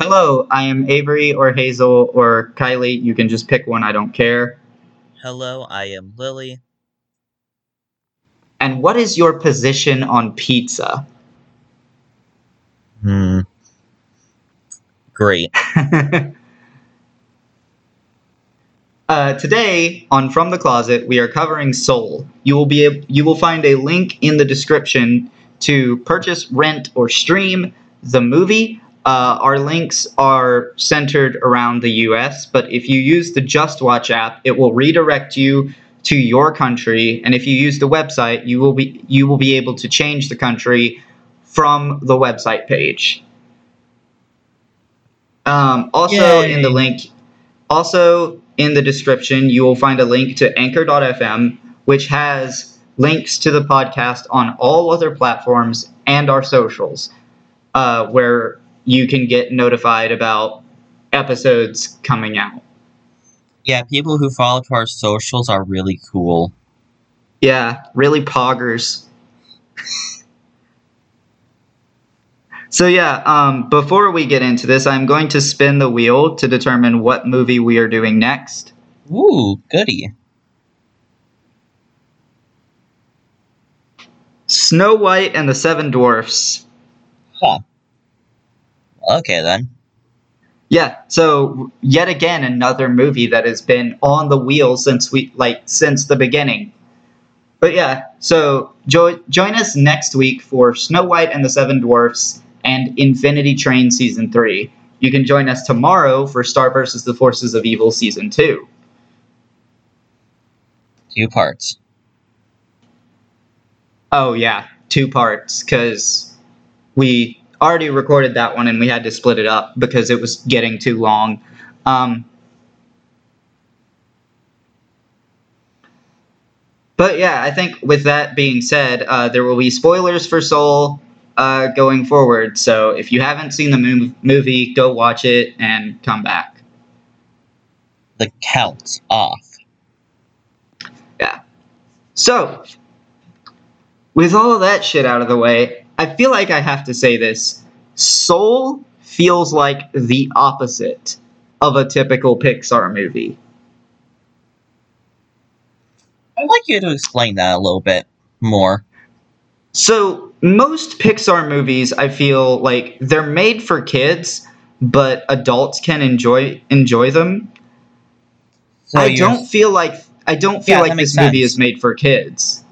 Hello, I am Avery or Hazel or Kylie. You can just pick one, I don't care. Hello, I am Lily. And what is your position on pizza? Hmm. Great. uh, today on From the Closet, we are covering Soul. You will be ab- you will find a link in the description to purchase, rent, or stream the movie. Uh, our links are centered around the U.S., but if you use the Just Watch app, it will redirect you to your country, and if you use the website, you will be you will be able to change the country from the website page. Um, also, Yay. in the link, also in the description, you will find a link to Anchor.fm, which has links to the podcast on all other platforms and our socials, uh, where you can get notified about episodes coming out. Yeah, people who follow to our socials are really cool. Yeah, really poggers. so yeah, um, before we get into this, I'm going to spin the wheel to determine what movie we are doing next. Ooh, goody. Snow White and the Seven Dwarfs. Huh. Okay then. Yeah, so yet again another movie that has been on the wheel since we like since the beginning. But yeah, so jo- join us next week for Snow White and the Seven Dwarfs and Infinity Train season 3. You can join us tomorrow for Star vs. the Forces of Evil season 2. Two parts. Oh yeah, two parts cuz we already recorded that one and we had to split it up because it was getting too long. Um, but yeah, I think with that being said, uh, there will be spoilers for Soul uh, going forward. So if you haven't seen the mov- movie, go watch it and come back. The count's off. Yeah. So, with all of that shit out of the way, I feel like I have to say this. Soul feels like the opposite of a typical Pixar movie. I'd like you to explain that a little bit more. So, most Pixar movies, I feel like they're made for kids, but adults can enjoy enjoy them. So I don't feel like I don't feel Yeah, like this makes movie sense. is made for kids.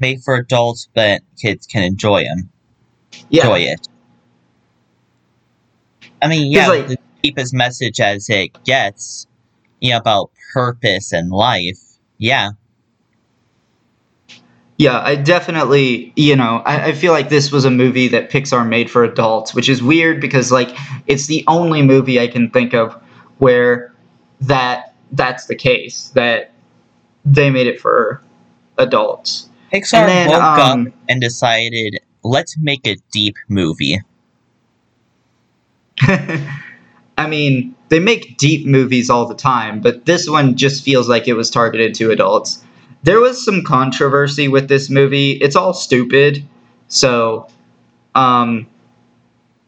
Made for adults, but kids can enjoy them. Yeah. Enjoy it. I mean, yeah, like- the deepest message as it gets, you know, about purpose and life. Yeah, Yeah, I definitely, you know, I, I feel like this was a movie that Pixar made for adults, which is weird because like it's the only movie I can think of where that that's the case that they made it for adults. Pixar And then, woke um, up and decided, let's make a deep movie. I mean, they make deep movies all the time, but this one just feels like it was targeted to adults. There was some controversy with this movie. It's all stupid, so um,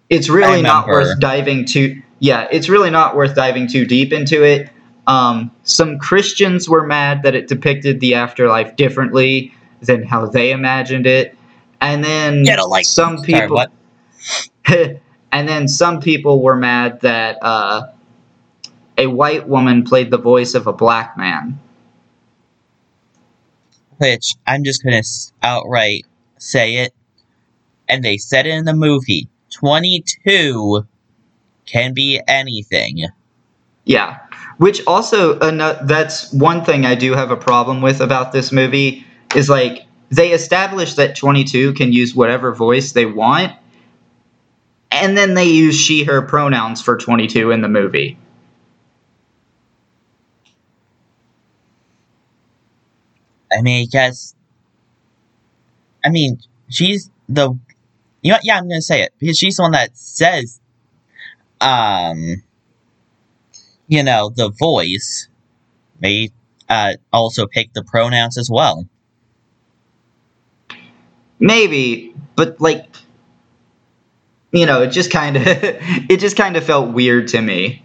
it's really not worth diving too. Yeah, it's really not worth diving too deep into it. Um, some Christians were mad that it depicted the afterlife differently than how they imagined it, and then a light. some Sorry, people. what? and then some people were mad that uh, a white woman played the voice of a black man. Which I'm just gonna outright say it, and they said it in the movie. Twenty-two can be anything. Yeah, which also ano- that's one thing I do have a problem with about this movie is like they establish that 22 can use whatever voice they want and then they use she her pronouns for 22 in the movie. I mean, I guess. I mean, she's the. You know, yeah, I'm gonna say it because she's the one that says, um, you know, the voice may uh, also pick the pronouns as well. Maybe, but like you know, it just kind of it just kind of felt weird to me.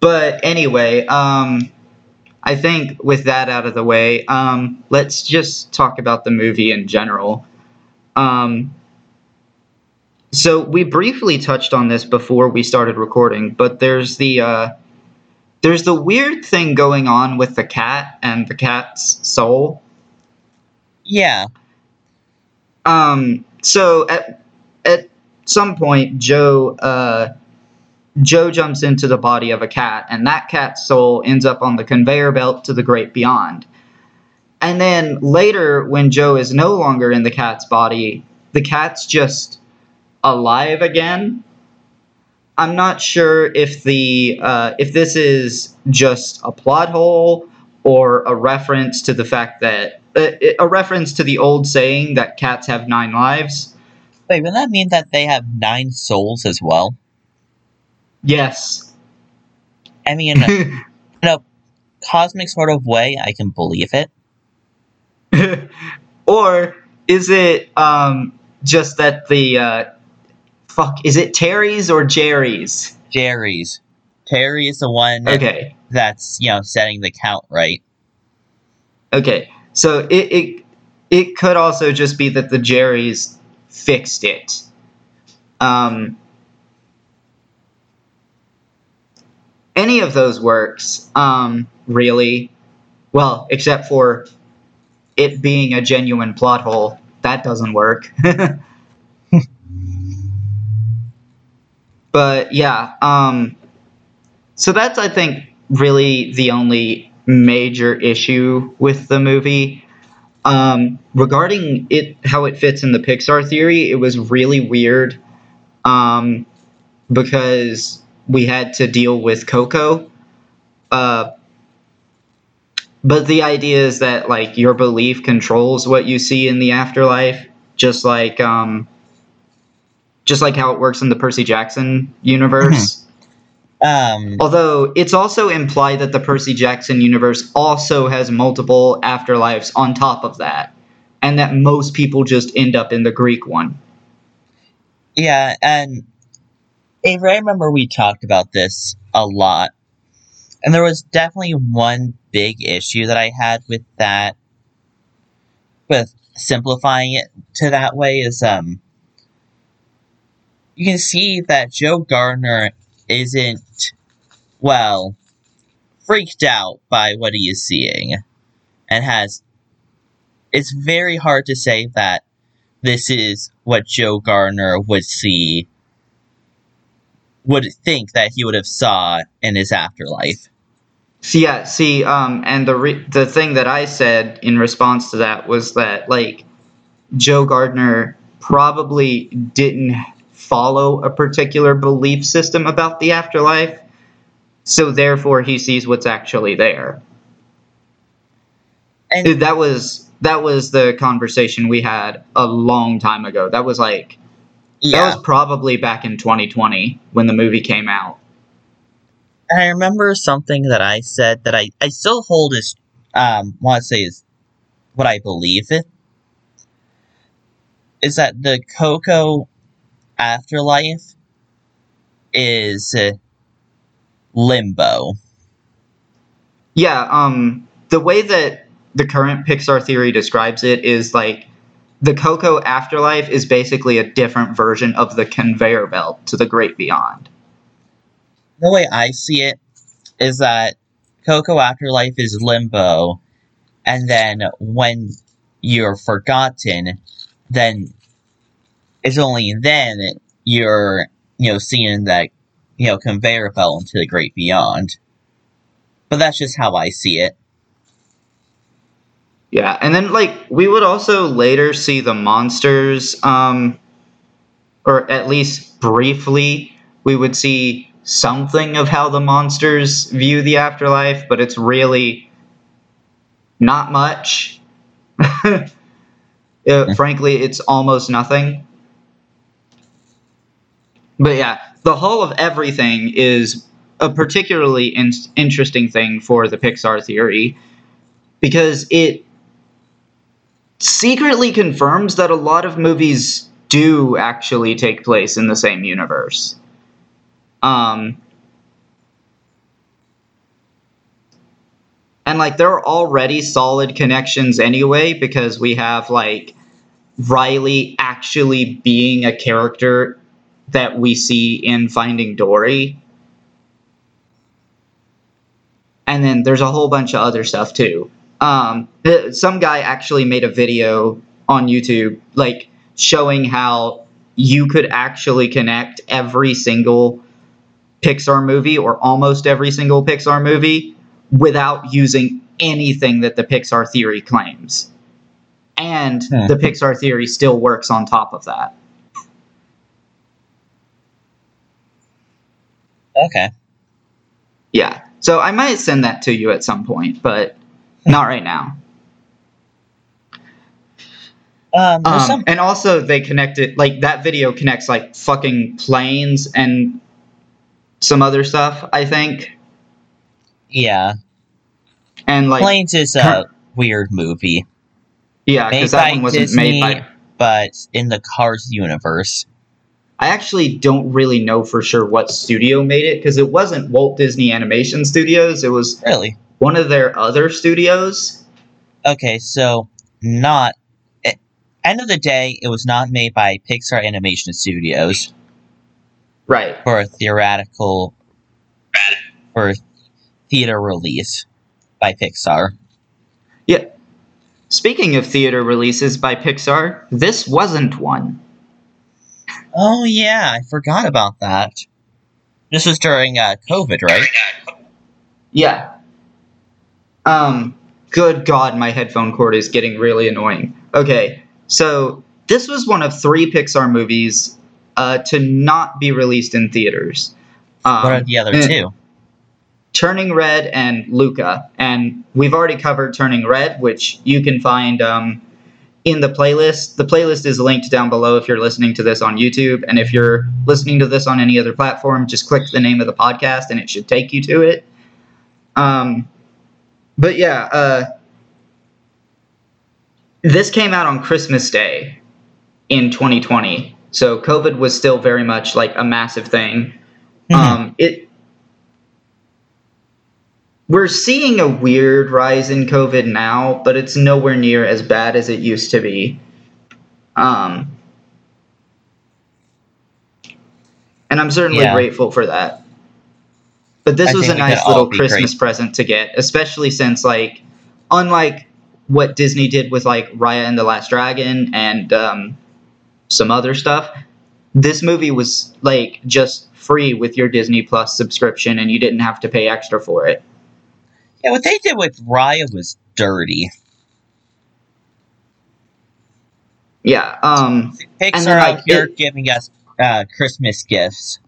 But anyway, um, I think with that out of the way, um, let's just talk about the movie in general. Um, so we briefly touched on this before we started recording, but there's the uh, there's the weird thing going on with the cat and the cat's soul. Yeah. Um. So at at some point, Joe uh, Joe jumps into the body of a cat, and that cat's soul ends up on the conveyor belt to the great beyond. And then later, when Joe is no longer in the cat's body, the cat's just alive again. I'm not sure if the uh, if this is just a plot hole or a reference to the fact that uh, a reference to the old saying that cats have nine lives. Wait, would that mean that they have nine souls as well? Yes. I mean, in a cosmic sort of way, I can believe it. or is it um, just that the uh, fuck? Is it Terry's or Jerry's? Jerry's. Terry is the one Okay. that's you know setting the count right. Okay. So it it it could also just be that the Jerry's fixed it. Um, any of those works, um, really. Well, except for it being a genuine plot hole. That doesn't work. but yeah, um, so that's, I think, really the only major issue with the movie. Um, regarding it, how it fits in the Pixar theory, it was really weird um, because we had to deal with Coco. Uh, but the idea is that like your belief controls what you see in the afterlife, just like um, just like how it works in the Percy Jackson universe. Um, Although it's also implied that the Percy Jackson universe also has multiple afterlives on top of that, and that most people just end up in the Greek one. yeah, and Avery, I remember we talked about this a lot, and there was definitely one big issue that I had with that, with simplifying it to that way is um. You can see that Joe Gardner isn't, well, freaked out by what he is seeing, and has. It's very hard to say that this is what Joe Gardner would see would think that he would have saw in his afterlife. So yeah, see, um, and the re- the thing that I said in response to that was that like Joe Gardner probably didn't follow a particular belief system about the afterlife, so therefore he sees what's actually there. And That was that was the conversation we had a long time ago. That was like yeah. that was probably back in 2020 when the movie came out. I remember something that I said that I, I still hold as um want to say is what I believe it is that the Coco afterlife is limbo. Yeah, um, the way that the current Pixar theory describes it is like the Coco afterlife is basically a different version of the conveyor belt to the great beyond. the way I see it is that Coco Afterlife is limbo, and then when you're forgotten, then it's only then you're you know seeing that you know conveyor belt into the great beyond. But that's just how I see it. Yeah, and then like we would also later see the monsters, um, or at least briefly, we would see something of how the monsters view the afterlife, but it's really not much. Uh, frankly, it's almost nothing. But yeah, the whole of everything is a particularly in- interesting thing for the Pixar theory because it secretly confirms that a lot of movies do actually take place in the same universe. Um, and like there are already solid connections anyway because we have like Riley actually being a character that we see in Finding Dory. And then there's a whole bunch of other stuff too. Um, some guy actually made a video on YouTube, like showing how you could actually connect every single Pixar movie or almost every single Pixar movie without using anything that the Pixar theory claims. And Hmm. the Pixar theory still works on top of that. Okay. Yeah. So I might send that to you at some point, but not right now. Um, Um, some and also they connected like that video connects like fucking planes and some other stuff, I think. yeah. And like Planes is a weird movie, yeah, because that one wasn't Disney, made by but in the Cars universe. I actually don't really know for sure what studio made it because it wasn't Walt Disney Animation Studios. It was Really? one of their other studios. Okay, so not. eh, End of the day, it was not made by Pixar Animation Studios Right. for a theoretical for theater release by Pixar. Yeah. Speaking of theater releases by Pixar, this wasn't one. Oh yeah, I forgot about that. This was during uh, COVID, right? Yeah. Um, good God, my headphone cord is getting really annoying. Okay, so this was one of three Pixar movies uh, to not be released in theaters. Um, what are the other two? Turning Red and Luca. And we've already covered Turning Red, which you can find um, in the playlist. The playlist is linked down below if you're listening to this on YouTube. And if you're listening to this on any other platform, just click the name of the podcast and it should take you to it. Um, but yeah, uh, this came out on Christmas Day in 2020. So COVID was still very much like a massive thing. Mhm. Um, it we're seeing a weird rise in COVID now, but it's nowhere near as bad as it used to be. Um, and I'm certainly Yeah. grateful for that. But this I was a nice little Christmas present to get, especially since like, unlike what Disney did with like Raya and the Last Dragon and um, some other stuff, this movie was like just free with your Disney Plus subscription, and you didn't have to pay extra for it. Yeah, what they did with Raya was dirty. Yeah. Um. Pixar then, out like, here it- giving us uh, Christmas gifts.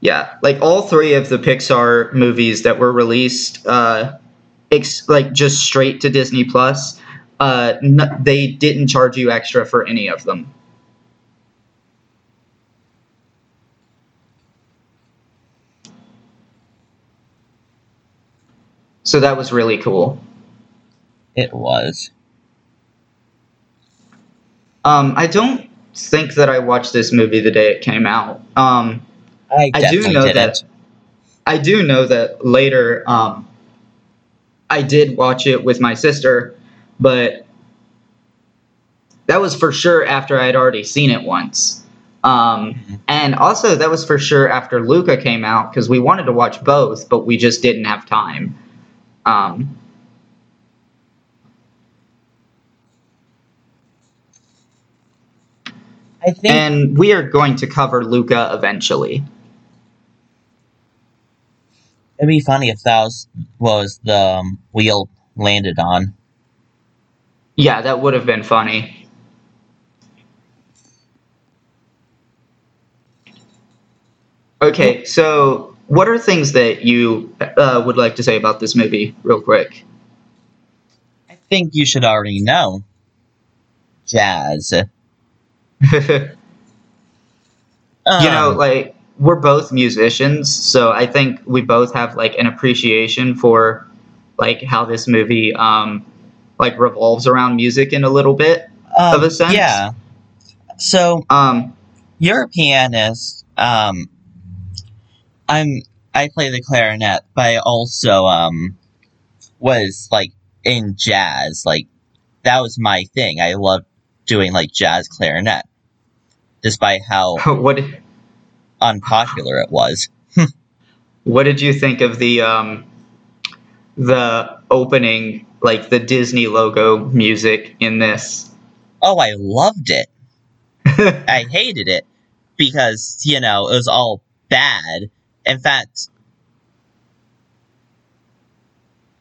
Yeah. Like all three of the Pixar movies that were released, uh, ex- like just straight to Disney Plus, uh, n- they didn't charge you extra for any of them. So that was really cool. It was. Um, I don't think that I watched this movie the day it came out. Um, I I do know didn't. that. I do know that later. Um, I did watch it with my sister, but that was for sure after I had already seen it once. Um, Mhm. and also, that was for sure after Luca came out because we wanted to watch both, but we just didn't have time. Um, I think and we are going to cover Luca eventually. it'd be funny if that was, was the um, wheel landed on. Yeah, that would have been funny. Okay, so what are things that you uh, would like to say about this movie, real quick? I think you should already know. Jazz. you know, Um, like we're both musicians, so I think we both have like an appreciation for like how this movie um like revolves around music in a little bit. Um, Of a sense? Yeah. So Um you're a pianist. Um, I'm. I play the clarinet, but I also um was like in jazz. Like that was my thing. I loved doing like jazz clarinet, despite how what unpopular it was. what did you think of the um the opening like the Disney logo music in this? Oh, I loved it. I hated it because you know it was all bad. In fact,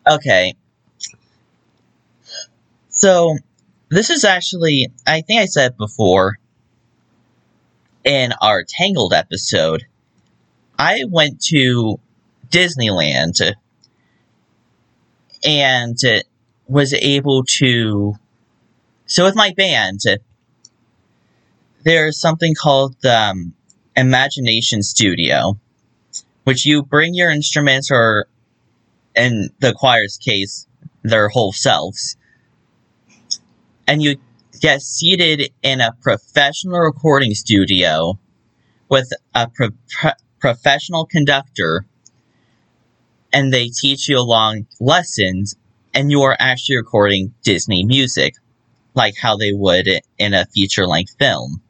okay. So this is actually I think I said before in our Tangled episode. I went to Disneyland and was able to so with my band there's something called um, Imagination Studio, which you bring your instruments or, in the choir's case, their whole selves, and you get seated in a professional recording studio with a pro- pro- professional conductor, and they teach you along lessons, and you are actually recording Disney music, like how they would in a feature length film.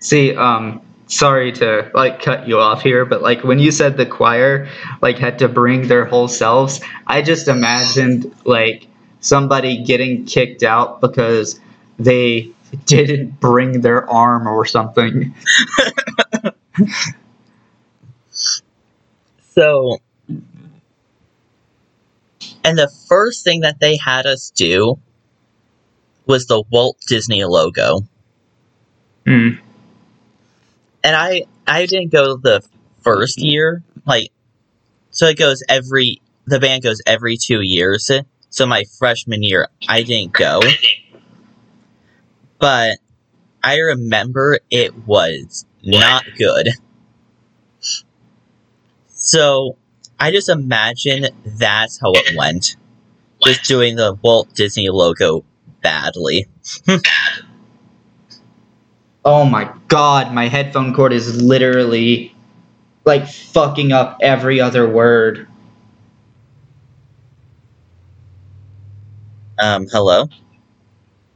See, um, sorry to like cut you off here, but like when you said the choir like had to bring their whole selves, I just imagined like somebody getting kicked out because they didn't bring their arm or something. So, and the first thing that they had us do was the Walt Disney logo. Hmm. And I I didn't go the first year, like so it goes every the band goes every 2 years. So my freshman year I didn't go. But I remember it was not good. So I just imagine that's how it went. Just doing the Walt Disney logo badly. Oh my god, my headphone cord is literally like fucking up every other word. Um, hello?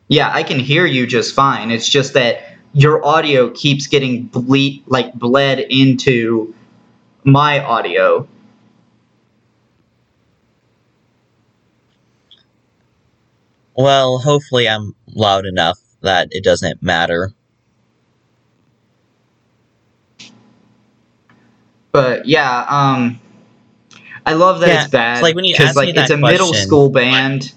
Yeah, I can hear you just fine. It's just that your audio keeps getting ble- like bled into my audio. Well, hopefully I'm loud enough that it doesn't matter. But yeah, um I love that Yeah, it's bad like when you because asked me that it's a middle question- school band.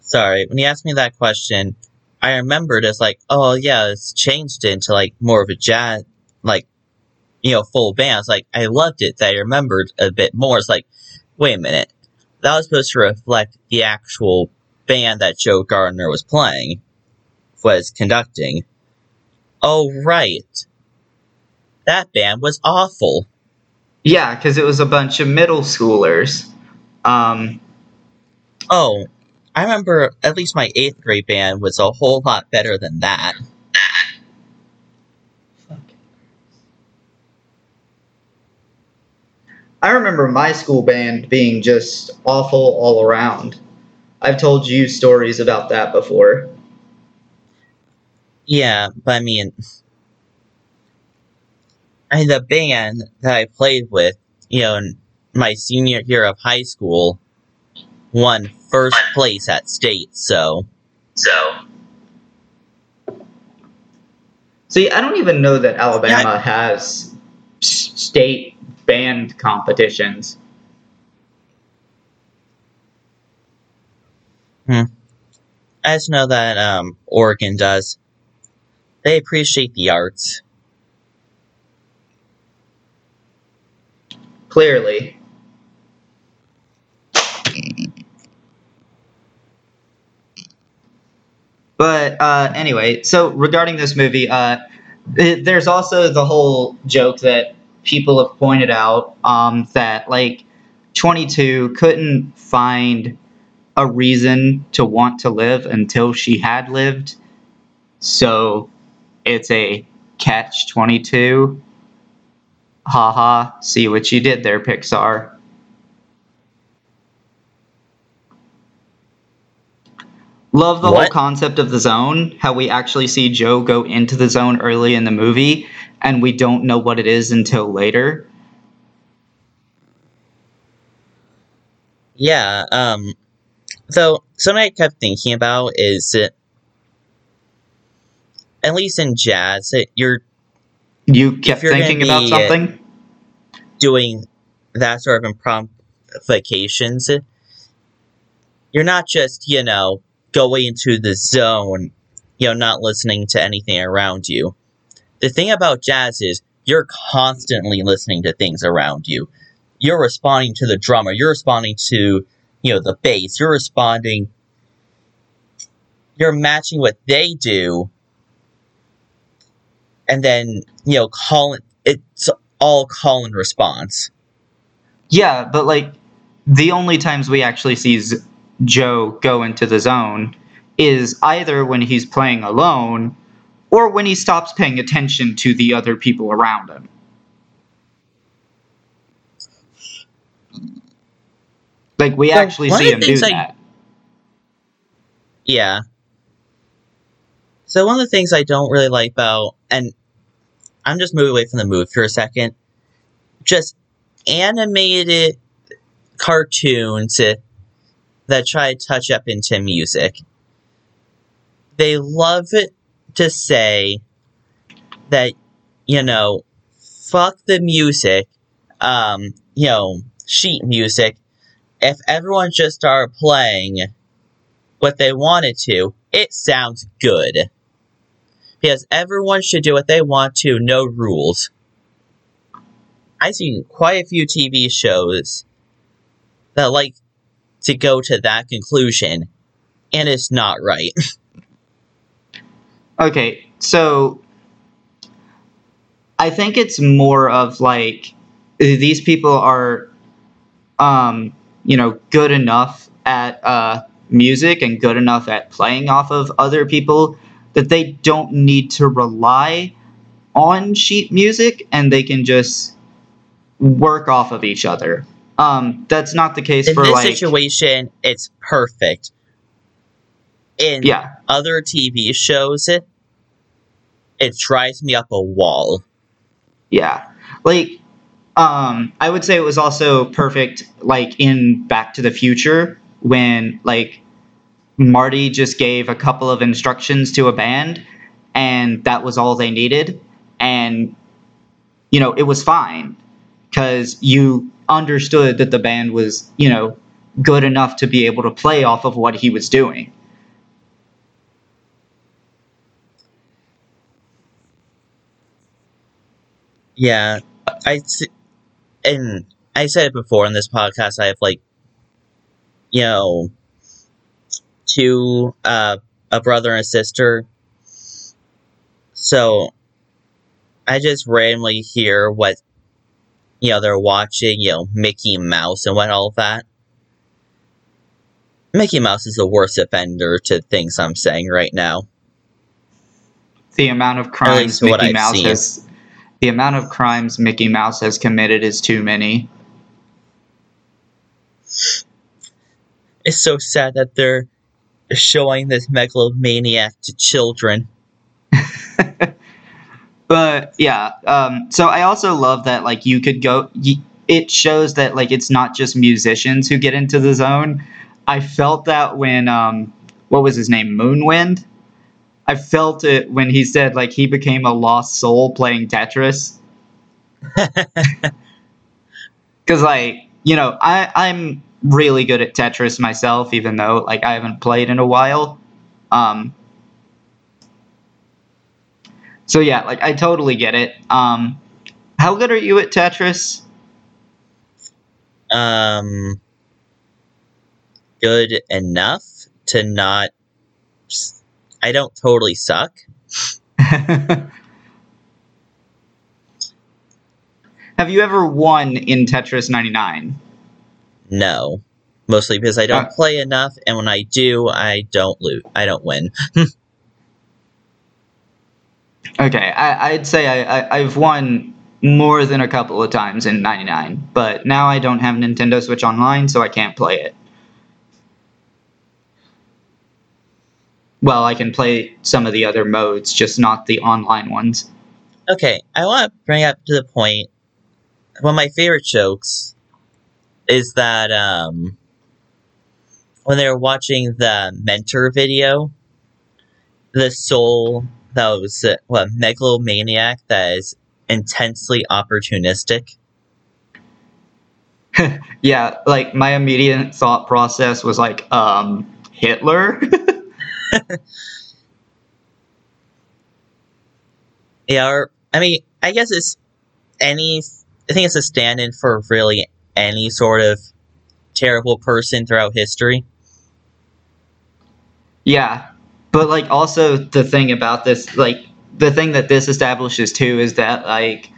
Sorry, when you asked me that question, I remembered as like, oh yeah, it's changed into like more of a jazz, like, you know, full band. It's like, I loved it. That I remembered a bit more. It's like, wait a minute. That was supposed to reflect the actual band that Joe Gardner was playing, was conducting. Oh, right. That band was awful. Yeah, because it was a bunch of middle schoolers. Um Oh, I remember at least my eighth grade band was a whole lot better than that. Fuck. I remember my school band being just awful all around. I've told you stories about that before. Yeah, but I mean, I the band that I played with, you know, in my senior year of high school, won first place at state. So, So. See, I don't even know that Alabama has state band competitions. Hmm. I just know that um, Oregon does. They appreciate the arts. Clearly. But uh, anyway, so regarding this movie, uh, It- there's also the whole joke that people have pointed out um, that like 22 couldn't find a reason to want to live until she had lived. So it's a catch 22. Haha, see what you did there, Pixar. Love the whole concept of the zone, how we actually see Joe go into the zone early in the movie and we don't know what it is until later. Yeah, um, so something I kept thinking about is at least in jazz, that you're You kept thinking about uh, something? doing that sort of improvisations. You're not just, you know, going into the zone, you know, not listening to anything around you. The thing about jazz is you're constantly listening to things around you. You're responding to the drummer, you're responding to, you know, the bass, you're responding you're matching what they do and then, you know, call it's all call and response. Yeah, but like the only times we actually see Z- Joe go into the zone is either when he's playing alone or when he stops paying attention to the other people around him. Like we So, actually see him do I- that. Yeah. So one of the things I don't really like about, and I'm just moving away from the move for a second, just animated cartoons that try to touch up into music. They love it to say that, you know, fuck the music, um, you know, sheet music. If everyone just started playing what they wanted to, it sounds good. Because everyone should do what they want to, no rules. I've seen quite a few TV shows that like to go to that conclusion, and it's not right. Okay, so I think it's more of like these people are, um, you know, good enough at uh, music and good enough at playing off of other people that they don't need to rely on sheet music and they can just work off of each other. Um, that's not the case for like. In for this like situation, it's perfect. In yeah. other TV shows, it, it drives me up a wall. Yeah. Like um I would say it was also perfect like in Back to the Future when like Marty just gave a couple of instructions to a band and that was all they needed and you know it was fine cuz you understood that the band was, you know, good enough to be able to play off of what he was doing. Yeah, I and I said it before in this podcast. I have like, you know, two uh, a brother and a sister. So, I just randomly hear what, you know, they're watching. You know, Mickey Mouse and what all of that. Mickey Mouse is the worst offender to things I'm saying right now. The amount of crimes Mickey Mouse seen. has the amount of crimes Mickey Mouse has committed is too many. It's so sad that they're showing this megalomaniac to children. but yeah, um, so I also love that like you could go. Y- it shows that like it's not just musicians who get into the zone. I felt that when um, what was his name, Moonwind. I felt it when he said like he became a lost soul playing Tetris. Because like you know I I'm really good at Tetris myself, even though like I haven't played in a while. Um, so yeah, like I totally get it. Um, how good are you at Tetris? um good enough to not I don't totally suck. have you ever won in Tetris 99? No. Mostly because I don't play enough, and when I do, I don't loot. I don't win. Okay, I, I'd say I, I, I've won more than a couple of times in 99, but now I don't have Nintendo Switch Online, so I can't play it. Well, I can play some of the other modes, just not the online ones. Okay, I want to bring up to the point. One of my favorite jokes is that um, when they were watching the Mentor video, the soul that was uh, what megalomaniac that is intensely opportunistic. Yeah, like my immediate thought process was like, um, Hitler? Yeah, or I mean, I guess it's any. I think it's a stand-in for really any sort of terrible person throughout history. Yeah, but like also the thing about this, like the thing that this establishes too is that like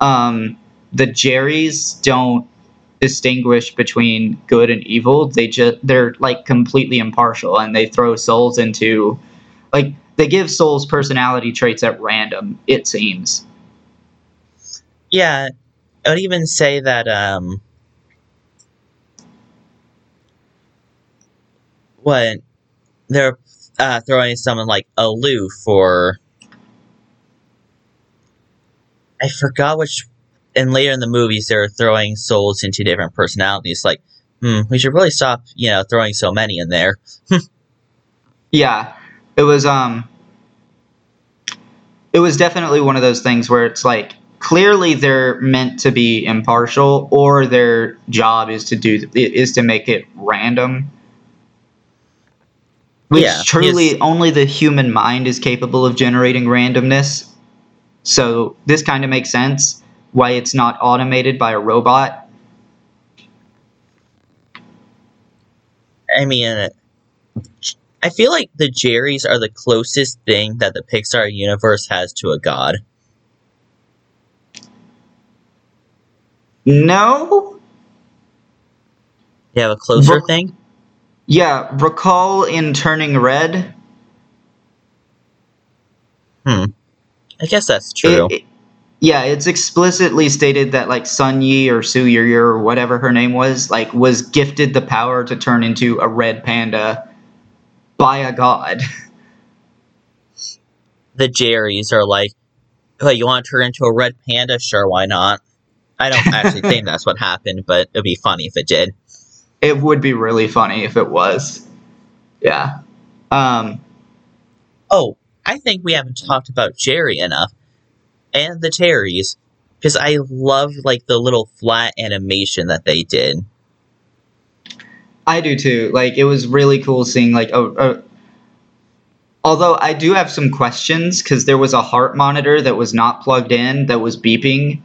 um, the Jerrys don't distinguish between good and evil. They just they're like completely impartial and they throw souls into like they give souls personality traits at random. It seems. Yeah, I would even say that um when they're uh, throwing someone like aloof or I forgot which and later in the movies they're throwing souls into different personalities like hmm we should really stop you know throwing so many in there. Yeah, it was um it was definitely one of those things where it's like clearly they're meant to be impartial or their job is to do is to make it random. Which Yeah, truly yes. only the human mind is capable of generating randomness. So this kind of makes sense why it's not automated by a robot. I mean, I feel like the Jerrys are the closest thing that the Pixar universe has to a god. No? You have a closer Look- thing? Yeah, recall in Turning Red, Hmm. I guess that's true. It- it- yeah, it's explicitly stated that like Sun Yi or Su Yi or whatever her name was, like was gifted the power to turn into a red panda by a god. the Jerrys are like, oh, you want to turn into a red panda? Sure, why not? I don't actually think that's what happened, but it'd be funny if it did. It would be really funny if it was. Yeah. Um Oh, I think we haven't talked about Jerry enough. And the Terrys. Because I love like the little flat animation that they did. I do too. Like it was really cool seeing like a, a Although I do have some questions cuz there was a heart monitor that was not plugged in that was beeping.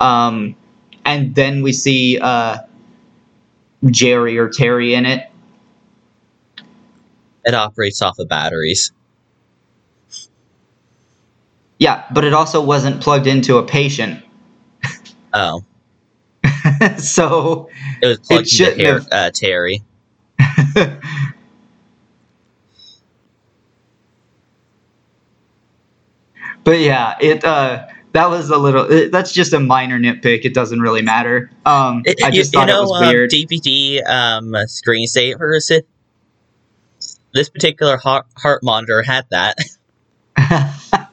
Um and then we see uh Jerry or Terry in it. It operates off of batteries. Yeah, but it also wasn't plugged into a patient. Oh, so it was plugged into shouldn't hair, have- uh, Terry. But yeah, it uh that was a little it, that's just a minor nitpick. It doesn't really matter. Um It- I you- just you, thought know, it was um, weird. DVD um, screensavers. This particular heart, heart monitor had that.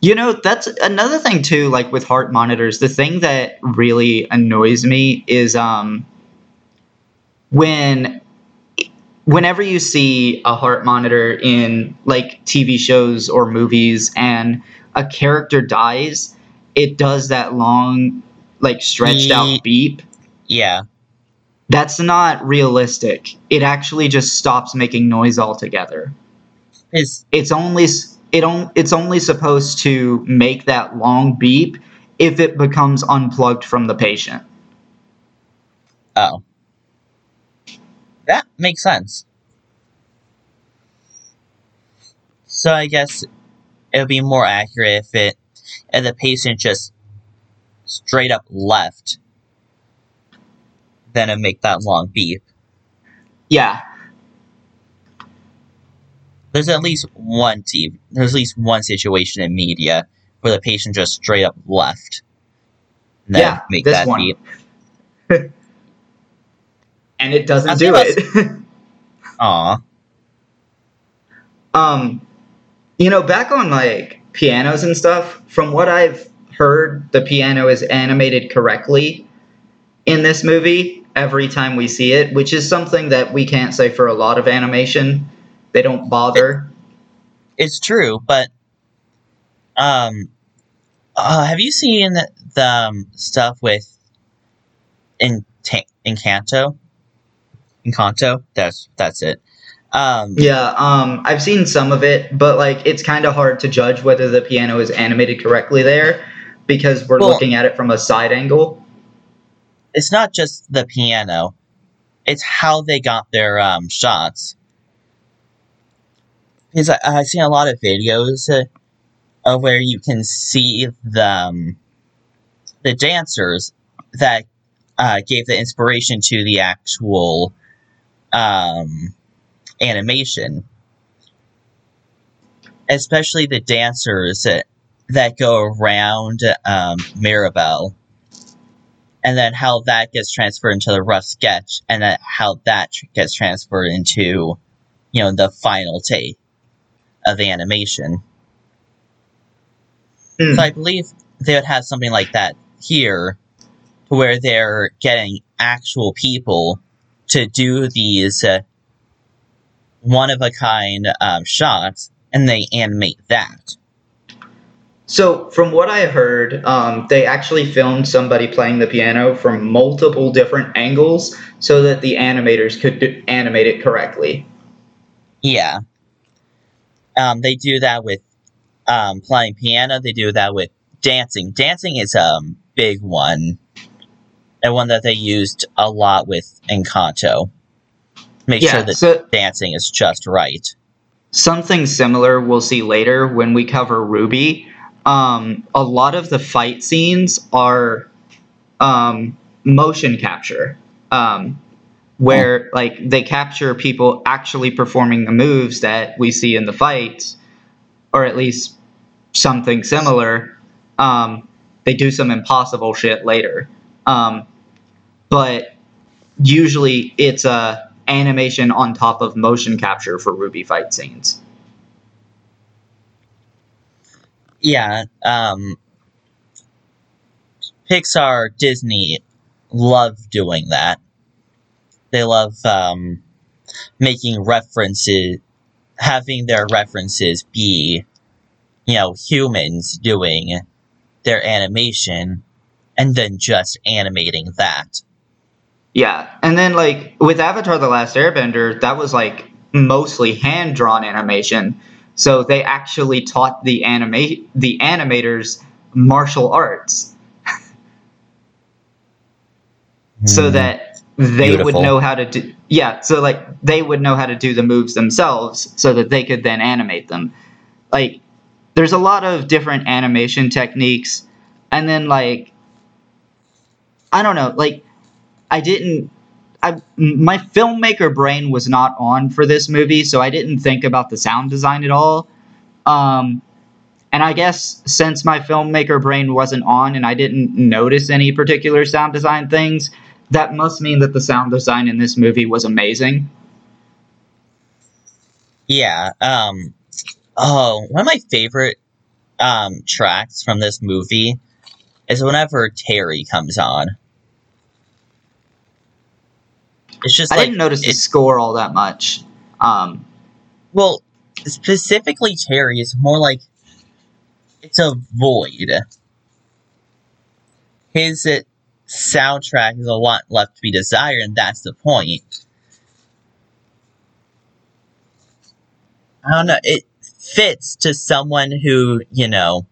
you know, that's another thing too like with heart monitors. The thing that really annoys me is um when whenever you see a heart monitor in like TV shows or movies and a character dies, it does that long like stretched out beep. Yeah, That's not realistic. It actually just stops making noise altogether. his It's only it on, it's only supposed to make that long beep if it becomes unplugged from the patient. oh, that makes sense. So I guess it would be more accurate if it if the patient just straight up left than to make that long beep. Yeah. There's at least one TV, there's at least one situation in media where the patient just straight up left. and then Yeah, make this that one. beep. And it doesn't do it. Aw. um you know back on like pianos and stuff from what i've heard the piano is animated correctly in this movie every time we see it which is something that we can't say for a lot of animation they don't bother It's true, but um, uh, have you seen the um, stuff with in Encanto? Encanto, that's that's it. Um, yeah um i've seen some of it but like it's kind of hard to judge whether the piano is animated correctly there because we're Well- looking at it from a side angle it's not just the piano; it's how they got their um, shots. Because I, I've seen a lot of videos uh, of where you can see the um, the dancers that uh, gave the inspiration to the actual um, animation, especially the dancers that, that go around um, Mirabel, and then how that gets transferred into the rough sketch, and then how that gets transferred into, you know, the final take of the animation. Hmm. So I believe they would have something like that here, where they're getting actual people to do these uh, one of a kind um, shots, and they animate that. So, from what I heard, um, they actually filmed somebody playing the piano from multiple different angles so that the animators could do- animate it correctly. Yeah. Um, they do that with um, playing piano. They do that with dancing. Dancing is a um, big one, and one that they used a lot with Encanto. Make sure that so dancing is just right. something similar we'll see later when we cover RWBY. Um, a lot of the fight scenes are um, motion capture, um, where like they capture people actually performing the moves that we see in the fights, or at least something similar. Um, they do some impossible shit later, um, but usually it's a animation on top of motion capture for RWBY fight scenes. Yeah. Um, Pixar, Disney love doing that. They love um, making references, having their references be, you know, humans doing their animation, and then just animating that. Yeah, and then like with Avatar: The Last Airbender, that was like mostly hand drawn animation. So they actually taught the animate the animators martial arts. So Hmm. that they would know how to do yeah so like they would know how to do the moves themselves so that they could then animate them. Like there's a lot of different animation techniques. And then like i don't know like i didn't I, my filmmaker brain was not on for this movie so i didn't think about the sound design at all um, and i guess since my filmmaker brain wasn't on and i didn't notice any particular sound design things that must mean that the sound design in this movie was amazing. Yeah. Um. Oh, one of my favorite um tracks from this movie is whenever Terry comes on. It's just I like didn't notice the score all that much. Um, well, specifically Terry is more like it's a void. His uh, soundtrack is a lot left to be desired, and that's the point. I don't know. It fits to someone who you know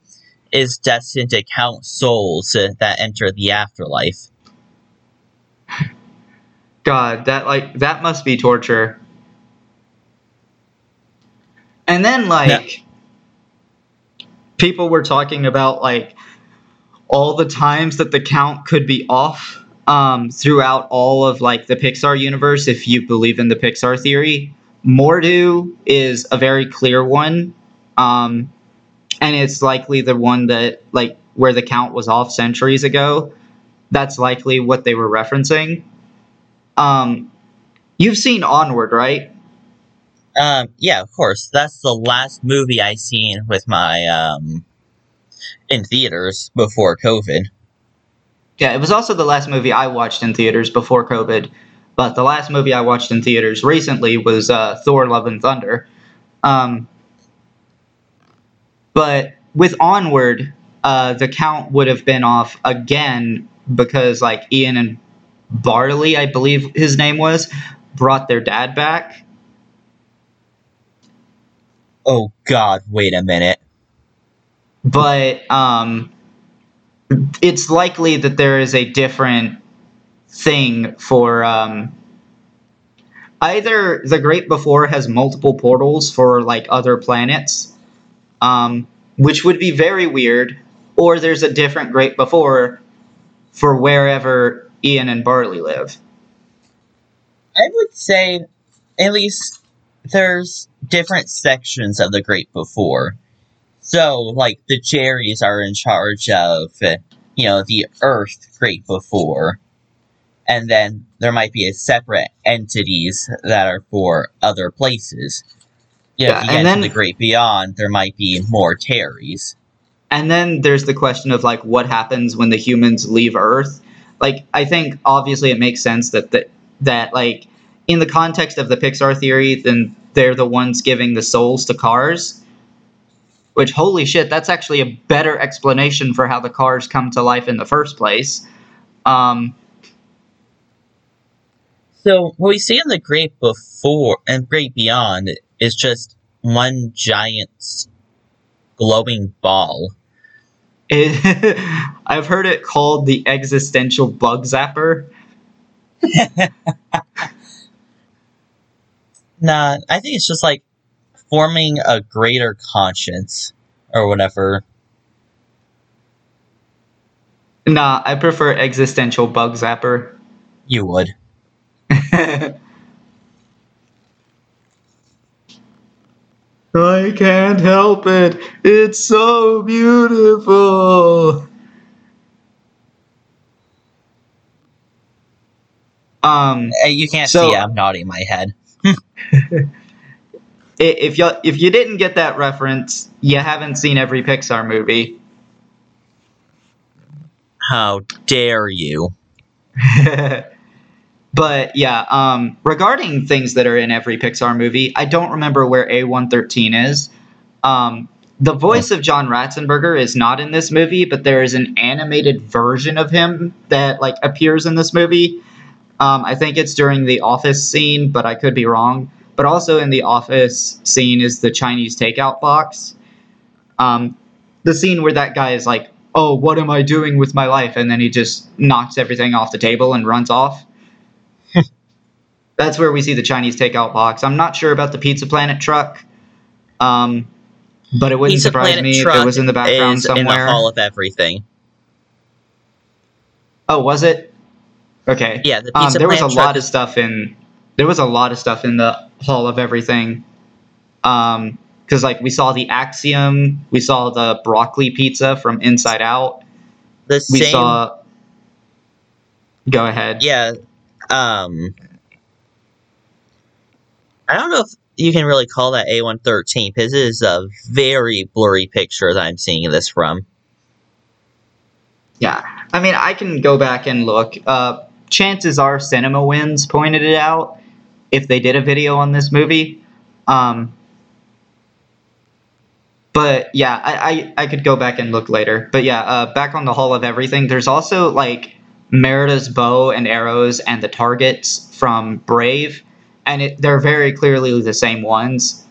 is destined to count souls uh, that enter the afterlife. God, that like that must be torture. And then like people were talking about like all the times that the count could be off um, throughout all of like the Pixar universe, if you believe in the Pixar theory. Mor'du is a very clear one, um, and it's likely the one that like where the count was off centuries ago. That's likely what they were referencing. Um, you've seen Onward, right? Um, yeah, of course. That's the last movie I seen with my um in theaters before COVID. Yeah, it was also the last movie I watched in theaters before COVID. But the last movie I watched in theaters recently was uh, Thor: Love and Thunder. Um, but with Onward, uh, the count would have been off again because like Ian and Barley, I believe his name was, brought their dad back. Oh God! Wait a minute. But um, it's likely that there is a different thing for um, either the Great Before has multiple portals for like other planets, um, which would be very weird, or there's a different Great Before for wherever Ian and Barley live. I would say at least there's different sections of the Great Before. So, like, the Jerrys are in charge of, you know, the Earth Great Before. And then there might be a separate entities that are for other places. You know, Yeah, if you get and into then- the Great Beyond, there might be more Terrys. And then there's the question of like what happens when the humans leave Earth. Like I think obviously it makes sense that that, that like in the context of the Pixar theory, then they're the ones giving the souls to cars. Which holy shit, that's actually a better explanation for how the cars come to life in the first place. Um, So, what we see in the Great Before and Great Beyond is just one giant glowing ball. It, I've heard it called the existential bug zapper. Nah, I think it's just like forming a greater conscience or whatever. Nah, I prefer existential bug zapper. You would. I can't help it. It's so beautiful. Um, You can't So- see I'm nodding my head. if you if you didn't get that reference, you haven't seen every Pixar movie. How dare you? but yeah, um, regarding things that are in every Pixar movie, I don't remember where A113 is. Um, the voice of John Ratzenberger is not in this movie, but there is an animated version of him that like appears in this movie. Um, I think it's during the office scene, but I could be wrong. But also in the office scene is the Chinese takeout box. Um, the scene where that guy is like, "Oh, what am I doing with my life?" and then he just knocks everything off the table and runs off. That's where we see the Chinese takeout box. I'm not sure about the Pizza Planet truck, um, but it wouldn't Pizza surprise Planet me if it was in the background somewhere. in the Hall of Everything. Oh, was it? Okay. Yeah, the Pizza Um, Pizza there was a Planet lot of stuff in. There was a lot of stuff in the Hall of Everything. Um, because like we saw the Axiom, we saw the broccoli pizza from Inside Out. the We same. saw. Go ahead. Yeah. Um. I don't know if you can really call that A113 because it is a very blurry picture that I'm seeing this from. Yeah, I mean, I can go back and look. Uh, chances are, Cinema Wins pointed it out if they did a video on this movie. Um, but yeah, I, I I could go back and look later. But yeah, uh, back on the Hall of Everything. There's also like Merida's bow and arrows and the targets from Brave, and it, they're very clearly the same ones.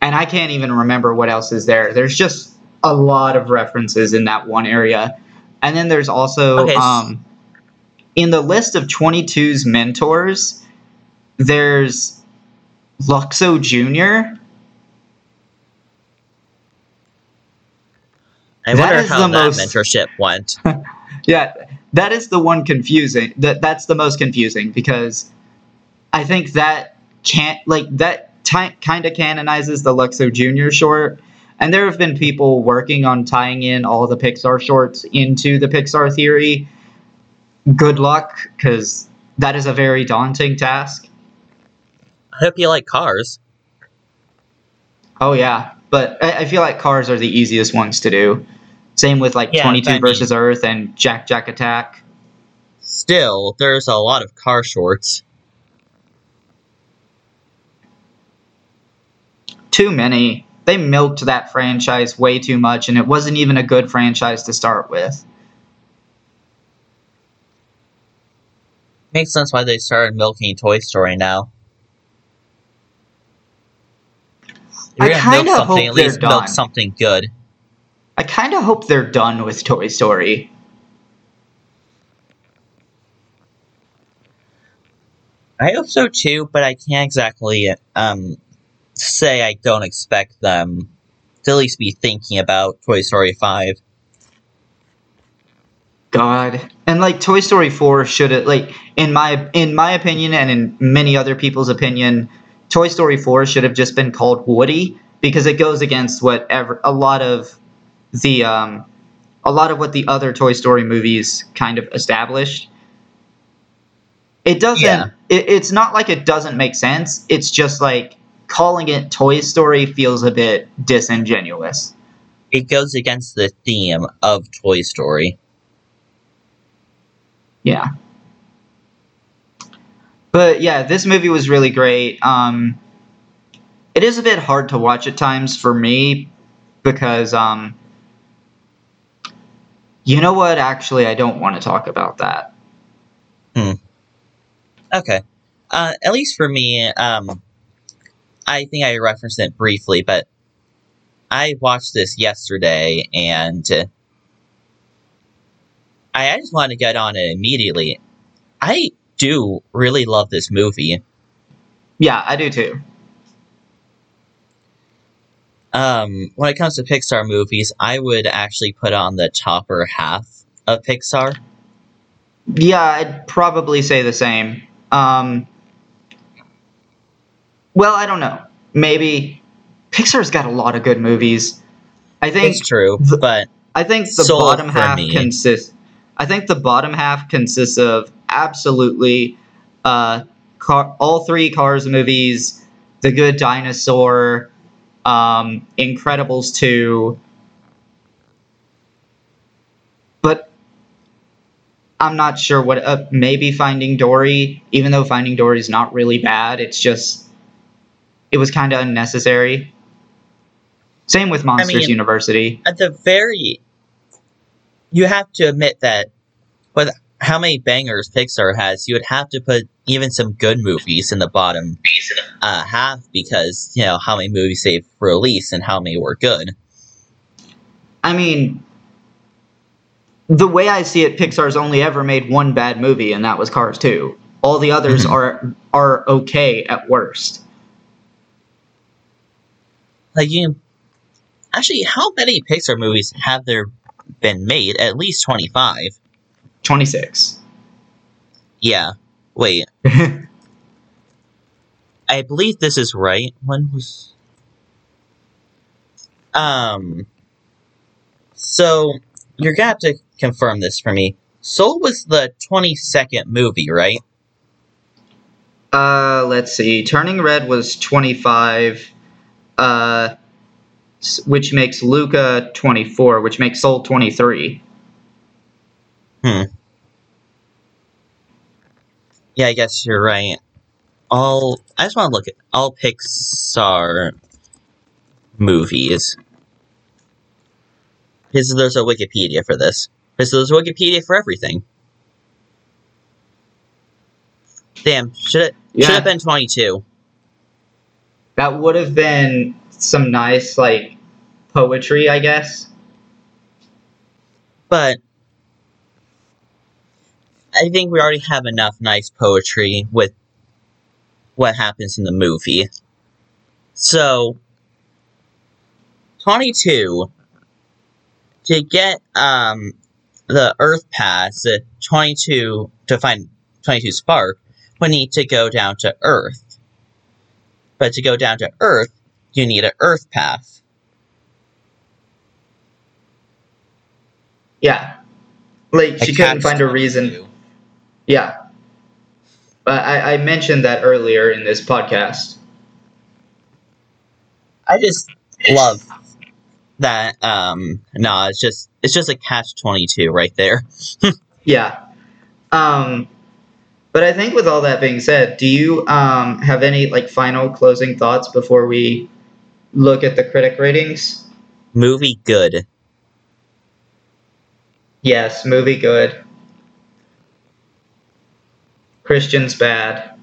And I can't even remember what else is there. There's just a lot of references in that one area. And then there's also Okay, um, in the list of 22's mentors, there's Luxo Jr. I wonder is how the that most- mentorship went. Yeah, that is the one confusing. That that's the most confusing because I think that can't like that ti kind of canonizes the Luxo Junior short, and there have been people working on tying in all the Pixar shorts into the Pixar theory. Good luck, because that is a very daunting task. I hope you like cars. Oh yeah, but I, I feel like cars are the easiest ones to do. Same with like Yeah, Twenty but I Two versus Earth and Jack Jack Attack. Still, there's a lot of car shorts. too many. They milked that franchise way too much, and it wasn't even a good franchise to start with. Makes sense why they started milking Toy Story now. If I you're gonna milk kinda something, hope at least they're milk done. something good. I kind of hope they're done with Toy Story. I hope so too, but I can't exactly um say I don't expect them to at least be thinking about Toy Story 5. God, and like Toy Story Four should have like in my in my opinion and in many other people's opinion, Toy Story Four should have just been called Woody because it goes against whatever a lot of the um a lot of what the other Toy Story movies kind of established. It doesn't. Yeah. It, it's not like it doesn't make sense. It's just like calling it Toy Story feels a bit disingenuous. It goes against the theme of Toy Story. Yeah. But yeah, this movie was really great. Um, it is a bit hard to watch at times for me because, um, you know what? Actually, I don't want to talk about that. Hmm. Okay. Uh, at least for me, um, I think I referenced it briefly, but I watched this yesterday and I, I just wanted to get on it immediately. I do really love this movie. Yeah, I do too. Um, when it comes to Pixar movies, I would actually put on the topper half of Pixar. Yeah, I'd probably say the same. Um, well, I don't know. Maybe Pixar's got a lot of good movies. I think It's true, the- but I think the bottom half me. consists. I think the bottom half consists of absolutely uh, car, all three Cars movies, The Good Dinosaur, um, Incredibles two. But I'm not sure what. Uh, maybe Finding Dory, even though Finding Dory is not really bad, it's just it was kind of unnecessary. Same with Monsters mean- University. at the very you have to admit that with how many bangers Pixar has, you would have to put even some good movies in the bottom uh, half because you know how many movies they've released and how many were good. I mean, the way I see it, Pixar's only ever made one bad movie, and that was Cars 2. All the others Mhm. are are okay at worst. Like you, actually, how many Pixar movies have there been made? At least twenty five. 26. Yeah. Wait, I believe this is right. When was um so you're gonna have to confirm this for me. Soul was the twenty second movie, right? uh, let's see. Turning Red was 25, uh, which makes Luca 24, which makes Soul 23. Hmm. Yeah, I guess you're right. All I just want to look at all Pixar movies. Because there's a Wikipedia for this. Because there's a Wikipedia for everything. Damn, should it should have been twenty two. That would have been some nice, like, poetry, I guess. But I think we already have enough nice poetry with what happens in the movie. So, 22. to get um the Earth Pass uh, 22 to find 22 Spark, we need to go down to Earth. But to go down to Earth, you need an Earth Pass. Yeah. Like she couldn't find a catch-22. reason. Yeah. But I, I mentioned that earlier in this podcast. I just love that. Um, no, it's just it's just a catch 22 right there. Yeah. Um, but I think with all that being said, do you um, have any like final closing thoughts before we look at the critic ratings? Movie good. Yes, movie good. Christian's bad.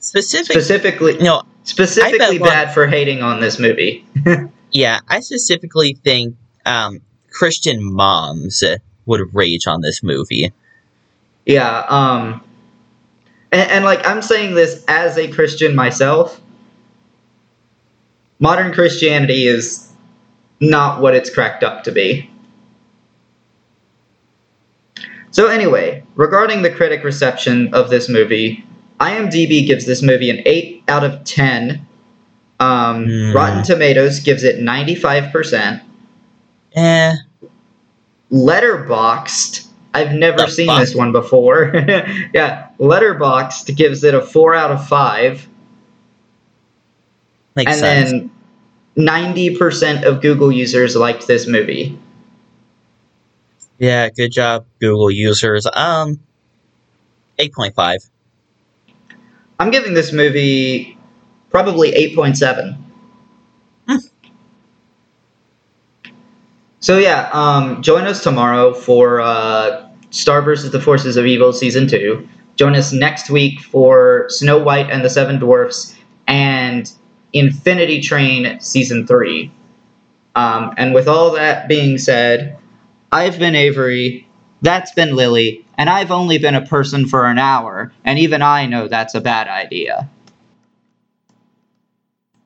Specific. Specifically, no, specifically one- bad for hating on this movie. yeah, I specifically think um, Christian moms would rage on this movie. Yeah, um and, and like I'm saying this as a Christian myself. Modern Christianity is not what it's cracked up to be. So anyway, regarding the critic reception of this movie, IMDb gives this movie an 8 out of 10. Um, Hmm. Rotten Tomatoes gives it 95%. Eh, Letterboxd. I've never The seen fuck? this one before. yeah, Letterboxd gives it a four out of five, makes and sense. then ninety percent of Google users liked this movie. Yeah, good job, Google users. Um, eight point five. I'm giving this movie probably eight point seven. Hmm. So yeah, um, join us tomorrow for uh, Star versus the Forces of Evil season two. Join us next week for Snow White and the Seven Dwarfs and Infinity Train season three. Um, and with all that being said, I've been Avory. That's been Lily, and I've only been a person for an hour, and even I know that's a bad idea.